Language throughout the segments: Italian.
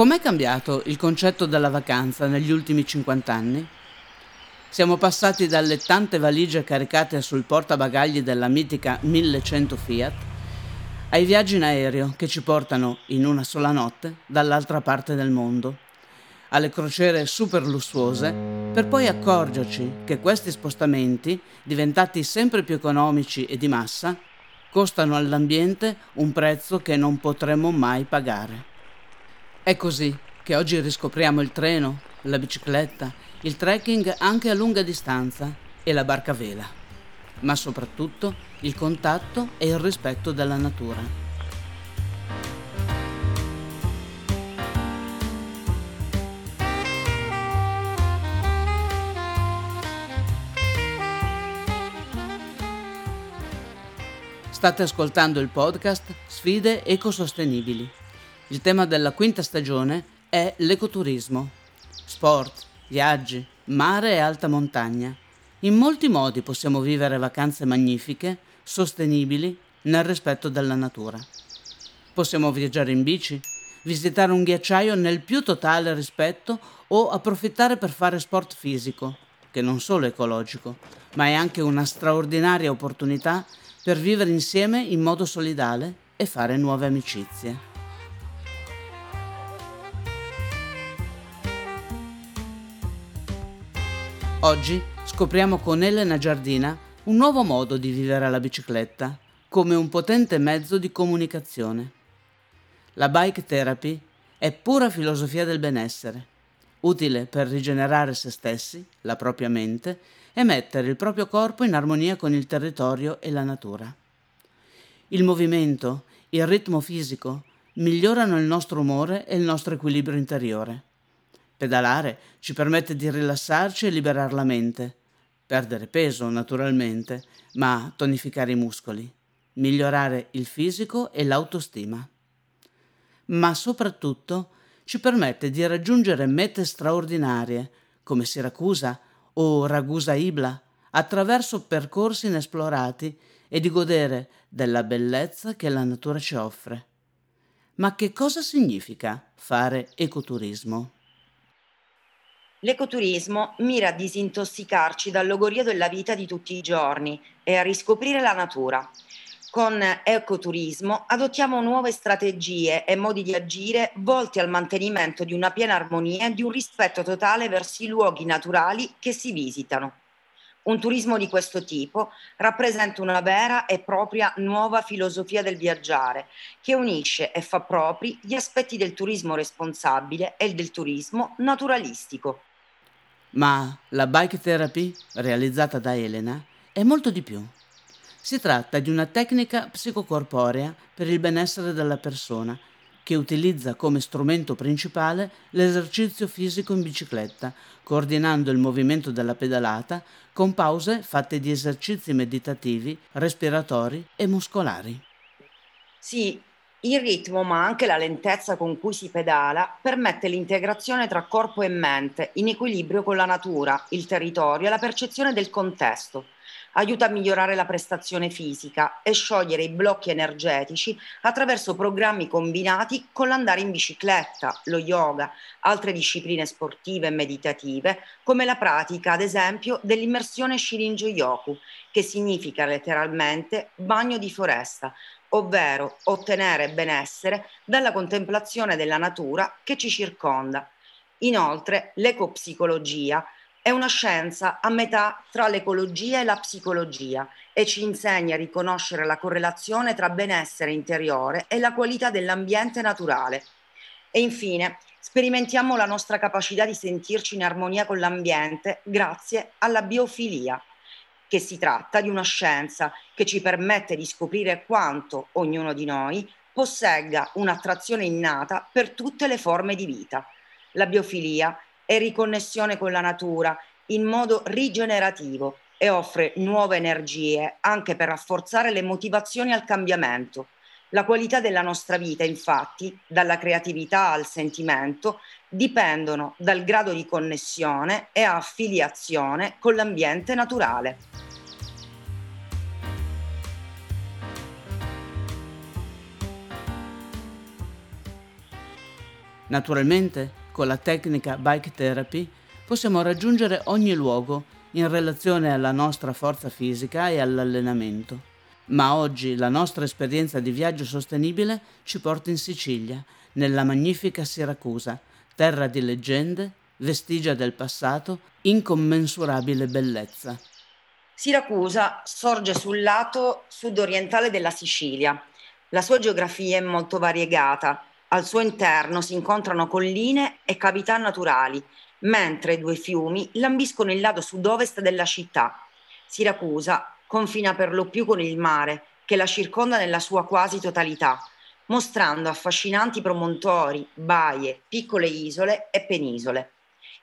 Com'è cambiato il concetto della vacanza negli ultimi 50 anni? Siamo passati dalle tante valigie caricate sul portabagagli della mitica 1100 Fiat ai viaggi in aereo che ci portano in una sola notte dall'altra parte del mondo, alle crociere super lussuose, per poi accorgerci che questi spostamenti, diventati sempre più economici e di massa, costano all'ambiente un prezzo che non potremo mai pagare. È così che oggi riscopriamo il treno, la bicicletta, il trekking anche a lunga distanza e la barca vela, ma soprattutto il contatto e il rispetto della natura. State ascoltando il podcast Sfide ecosostenibili il tema della quinta stagione è l'ecoturismo. Sport, viaggi, mare e alta montagna. In molti modi possiamo vivere vacanze magnifiche, sostenibili, nel rispetto della natura. Possiamo viaggiare in bici, visitare un ghiacciaio nel più totale rispetto o approfittare per fare sport fisico, che non solo è ecologico, ma è anche una straordinaria opportunità per vivere insieme in modo solidale e fare nuove amicizie. Oggi scopriamo con Elena Giardina un nuovo modo di vivere la bicicletta come un potente mezzo di comunicazione. La bike therapy è pura filosofia del benessere, utile per rigenerare se stessi, la propria mente e mettere il proprio corpo in armonia con il territorio e la natura. Il movimento, il ritmo fisico migliorano il nostro umore e il nostro equilibrio interiore. Pedalare ci permette di rilassarci e liberare la mente, perdere peso naturalmente, ma tonificare i muscoli, migliorare il fisico e l'autostima. Ma soprattutto ci permette di raggiungere mete straordinarie come Siracusa o Ragusa Ibla attraverso percorsi inesplorati e di godere della bellezza che la natura ci offre. Ma che cosa significa fare ecoturismo? L'ecoturismo mira a disintossicarci dal logorio della vita di tutti i giorni e a riscoprire la natura. Con ecoturismo adottiamo nuove strategie e modi di agire volti al mantenimento di una piena armonia e di un rispetto totale verso i luoghi naturali che si visitano. Un turismo di questo tipo rappresenta una vera e propria nuova filosofia del viaggiare che unisce e fa propri gli aspetti del turismo responsabile e del turismo naturalistico. Ma la bike therapy, realizzata da Elena, è molto di più. Si tratta di una tecnica psicocorporea per il benessere della persona che utilizza come strumento principale l'esercizio fisico in bicicletta, coordinando il movimento della pedalata con pause fatte di esercizi meditativi, respiratori e muscolari. Sì, il ritmo, ma anche la lentezza con cui si pedala, permette l'integrazione tra corpo e mente, in equilibrio con la natura, il territorio e la percezione del contesto. Aiuta a migliorare la prestazione fisica e sciogliere i blocchi energetici attraverso programmi combinati con l'andare in bicicletta, lo yoga, altre discipline sportive e meditative, come la pratica, ad esempio, dell'immersione Shirinjo-yoku, che significa letteralmente bagno di foresta, ovvero ottenere benessere dalla contemplazione della natura che ci circonda. Inoltre, l'ecopsicologia è una scienza a metà tra l'ecologia e la psicologia e ci insegna a riconoscere la correlazione tra benessere interiore e la qualità dell'ambiente naturale. E infine, sperimentiamo la nostra capacità di sentirci in armonia con l'ambiente grazie alla biofilia che si tratta di una scienza che ci permette di scoprire quanto ognuno di noi possegga un'attrazione innata per tutte le forme di vita. La biofilia è riconnessione con la natura in modo rigenerativo e offre nuove energie anche per rafforzare le motivazioni al cambiamento. La qualità della nostra vita, infatti, dalla creatività al sentimento, dipendono dal grado di connessione e affiliazione con l'ambiente naturale. Naturalmente, con la tecnica bike therapy possiamo raggiungere ogni luogo in relazione alla nostra forza fisica e all'allenamento. Ma oggi la nostra esperienza di viaggio sostenibile ci porta in Sicilia, nella magnifica Siracusa, terra di leggende, vestigia del passato, incommensurabile bellezza. Siracusa sorge sul lato sud-orientale della Sicilia. La sua geografia è molto variegata. Al suo interno si incontrano colline e cavità naturali, mentre due fiumi lambiscono il lato sud-ovest della città. Siracusa confina per lo più con il mare, che la circonda nella sua quasi totalità, mostrando affascinanti promontori, baie, piccole isole e penisole.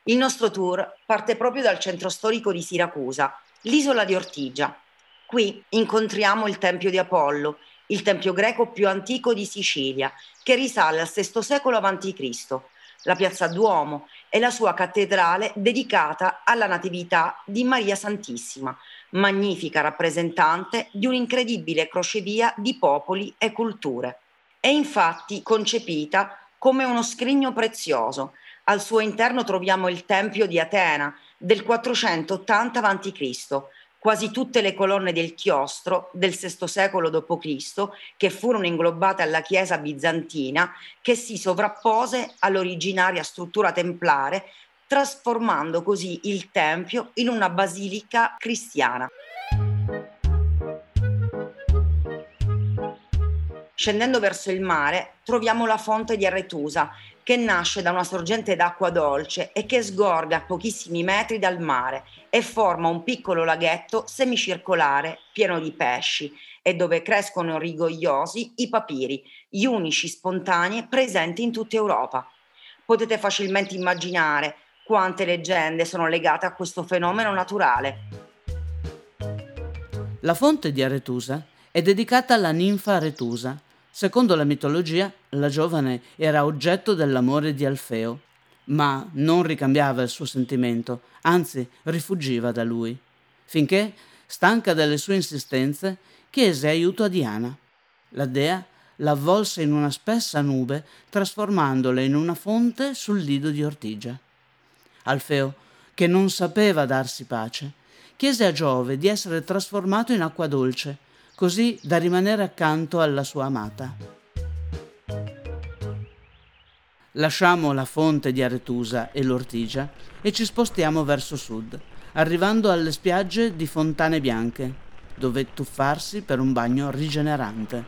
Il nostro tour parte proprio dal centro storico di Siracusa, l'isola di Ortigia. Qui incontriamo il Tempio di Apollo, il tempio greco più antico di Sicilia, che risale al VI secolo a.C., la piazza Duomo e la sua cattedrale dedicata alla Natività di Maria Santissima, magnifica rappresentante di un'incredibile crocevia di popoli e culture. È infatti concepita come uno scrigno prezioso. Al suo interno troviamo il Tempio di Atena del 480 a.C., quasi tutte le colonne del chiostro del VI secolo d.C., che furono inglobate alla chiesa bizantina, che si sovrappose all'originaria struttura templare, trasformando così il tempio in una basilica cristiana. Scendendo verso il mare troviamo la fonte di Aretusa, che nasce da una sorgente d'acqua dolce e che sgorga a pochissimi metri dal mare e forma un piccolo laghetto semicircolare pieno di pesci e dove crescono rigogliosi i papiri, gli unici spontanei presenti in tutta Europa. Potete facilmente immaginare quante leggende sono legate a questo fenomeno naturale. La fonte di Aretusa è dedicata alla ninfa Aretusa, Secondo la mitologia, la giovane era oggetto dell'amore di Alfeo, ma non ricambiava il suo sentimento, anzi rifuggiva da lui, finché, stanca delle sue insistenze, chiese aiuto a Diana. La dea l'avvolse in una spessa nube, trasformandola in una fonte sul lido di Ortigia. Alfeo, che non sapeva darsi pace, chiese a Giove di essere trasformato in acqua dolce, così da rimanere accanto alla sua amata. Lasciamo la fonte di Aretusa e l'Ortigia e ci spostiamo verso sud, arrivando alle spiagge di Fontane Bianche, dove tuffarsi per un bagno rigenerante.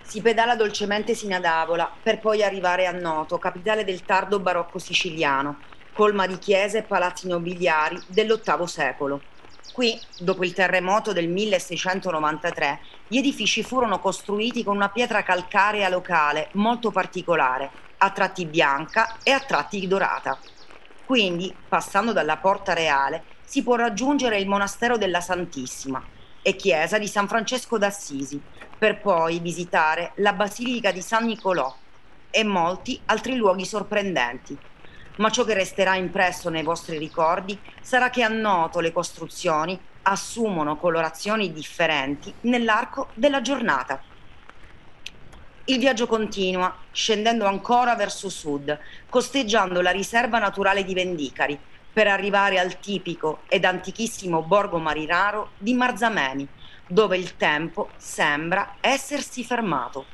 Si pedala dolcemente sino ad Avola per poi arrivare a Noto, capitale del tardo barocco siciliano, colma di chiese e palazzi nobiliari dell'VIII secolo. Qui, dopo il terremoto del 1693, gli edifici furono costruiti con una pietra calcarea locale molto particolare, a tratti bianca e a tratti dorata. Quindi, passando dalla Porta Reale, si può raggiungere il monastero della Santissima e chiesa di San Francesco d'Assisi, per poi visitare la Basilica di San Nicolò e molti altri luoghi sorprendenti ma ciò che resterà impresso nei vostri ricordi sarà che a Noto le costruzioni assumono colorazioni differenti nell'arco della giornata. Il viaggio continua, scendendo ancora verso sud, costeggiando la riserva naturale di Vendicari, per arrivare al tipico ed antichissimo borgo marinaro di Marzamemi, dove il tempo sembra essersi fermato.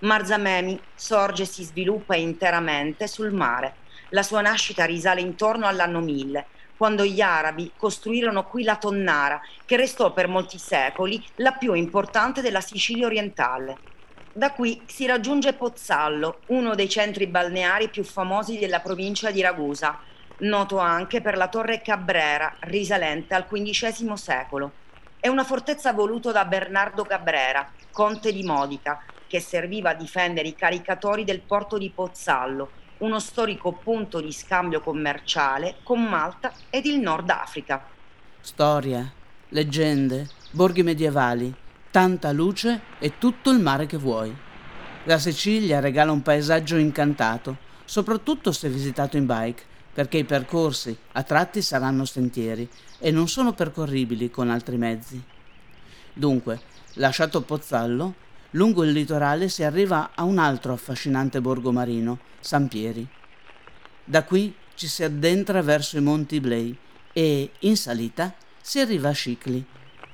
Marzamemi sorge e si sviluppa interamente sul mare, la sua nascita risale intorno all'anno 1000, quando gli arabi costruirono qui la tonnara, che restò per molti secoli la più importante della Sicilia orientale. Da qui si raggiunge Pozzallo, uno dei centri balneari più famosi della provincia di Ragusa, noto anche per la torre Cabrera, risalente al XV secolo. È una fortezza voluta da Bernardo Cabrera, conte di Modica, che serviva a difendere i caricatori del porto di Pozzallo, uno storico punto di scambio commerciale con Malta ed il Nord Africa. Storia, leggende, borghi medievali, tanta luce e tutto il mare che vuoi. La Sicilia regala un paesaggio incantato, soprattutto se visitato in bike, perché i percorsi a tratti saranno sentieri e non sono percorribili con altri mezzi. Dunque, lasciato Pozzallo, lungo il litorale si arriva a un altro affascinante borgo marino, San Pieri. Da qui ci si addentra verso i monti Iblei e, in salita, si arriva a Scicli,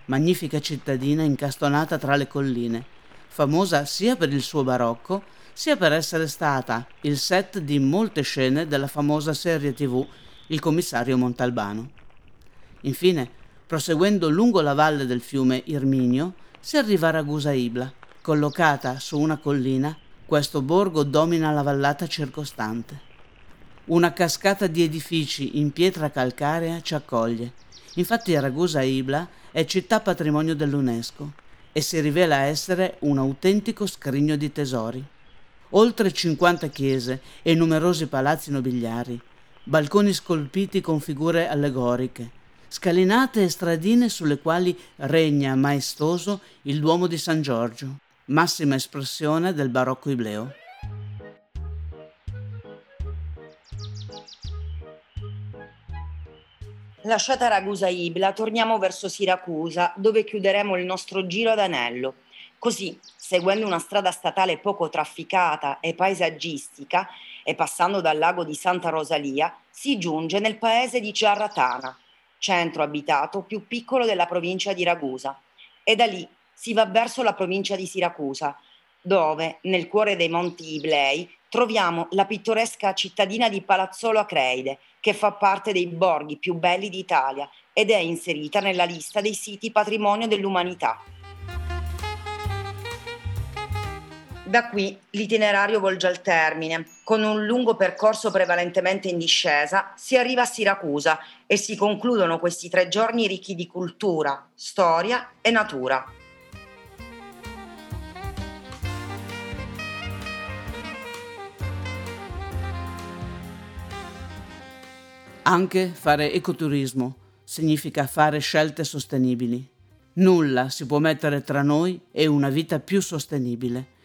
magnifica cittadina incastonata tra le colline, famosa sia per il suo barocco, sia per essere stata il set di molte scene della famosa serie tv Il commissario Montalbano. Infine, proseguendo lungo la valle del fiume Irminio, si arriva a Ragusa Ibla. Collocata su una collina, questo borgo domina la vallata circostante. Una cascata di edifici in pietra calcarea ci accoglie. Infatti Ragusa Ibla è città patrimonio dell'UNESCO e si rivela essere un autentico scrigno di tesori. Oltre 50 chiese e numerosi palazzi nobiliari, balconi scolpiti con figure allegoriche, scalinate e stradine sulle quali regna maestoso il Duomo di San Giorgio, massima espressione del barocco ibleo. Lasciata Ragusa Ibla, torniamo verso Siracusa, dove chiuderemo il nostro giro ad anello. Così, seguendo una strada statale poco trafficata e paesaggistica e passando dal lago di Santa Rosalia, si giunge nel paese di Ciarratana, centro abitato più piccolo della provincia di Ragusa, e da lì si va verso la provincia di Siracusa, dove, nel cuore dei Monti Iblei, troviamo la pittoresca cittadina di Palazzolo Acreide, che fa parte dei borghi più belli d'Italia ed è inserita nella lista dei siti patrimonio dell'umanità. Da qui l'itinerario volge al termine. Con un lungo percorso prevalentemente in discesa si arriva a Siracusa e si concludono questi tre giorni ricchi di cultura, storia e natura. Anche fare ecoturismo significa fare scelte sostenibili. Nulla si può mettere tra noi e una vita più sostenibile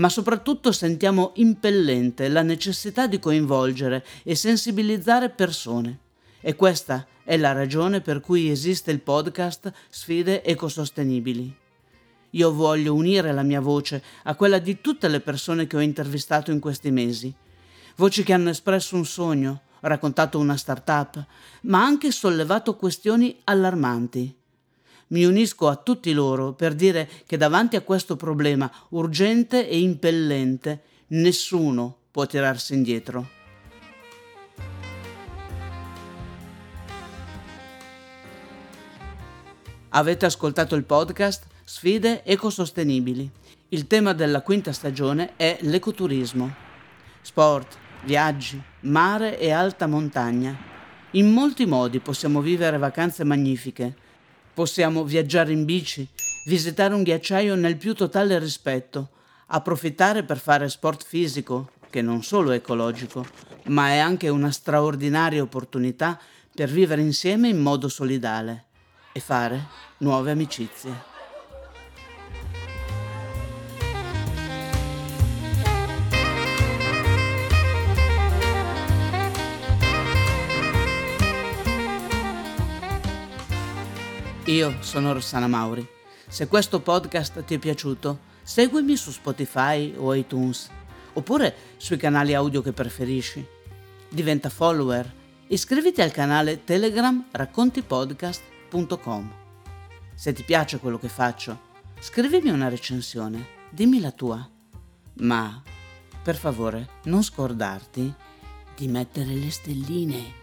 ma soprattutto sentiamo impellente la necessità di coinvolgere e sensibilizzare persone. E questa è la ragione per cui esiste il podcast Sfide ecosostenibili. Io voglio unire la mia voce a quella di tutte le persone che ho intervistato in questi mesi. Voci che hanno espresso un sogno, raccontato una start-up, ma anche sollevato questioni allarmanti mi unisco a tutti loro per dire che davanti a questo problema urgente e impellente nessuno può tirarsi indietro. Avete ascoltato il podcast Sfide ecosostenibili. Il tema della quinta stagione è l'ecoturismo. Sport, viaggi, mare e alta montagna. In molti modi possiamo vivere vacanze magnifiche Possiamo viaggiare in bici, visitare un ghiacciaio nel più totale rispetto, approfittare per fare sport fisico, che non solo è ecologico, ma è anche una straordinaria opportunità per vivere insieme in modo solidale e fare nuove amicizie. Io sono Rossana Mauri. Se questo podcast ti è piaciuto, seguimi su Spotify o iTunes, oppure sui canali audio che preferisci. Diventa follower. Iscriviti al canale Telegram raccontipodcast.com. Se ti piace quello che faccio, scrivimi una recensione, dimmi la tua. Ma, per favore, non scordarti di mettere le stelline.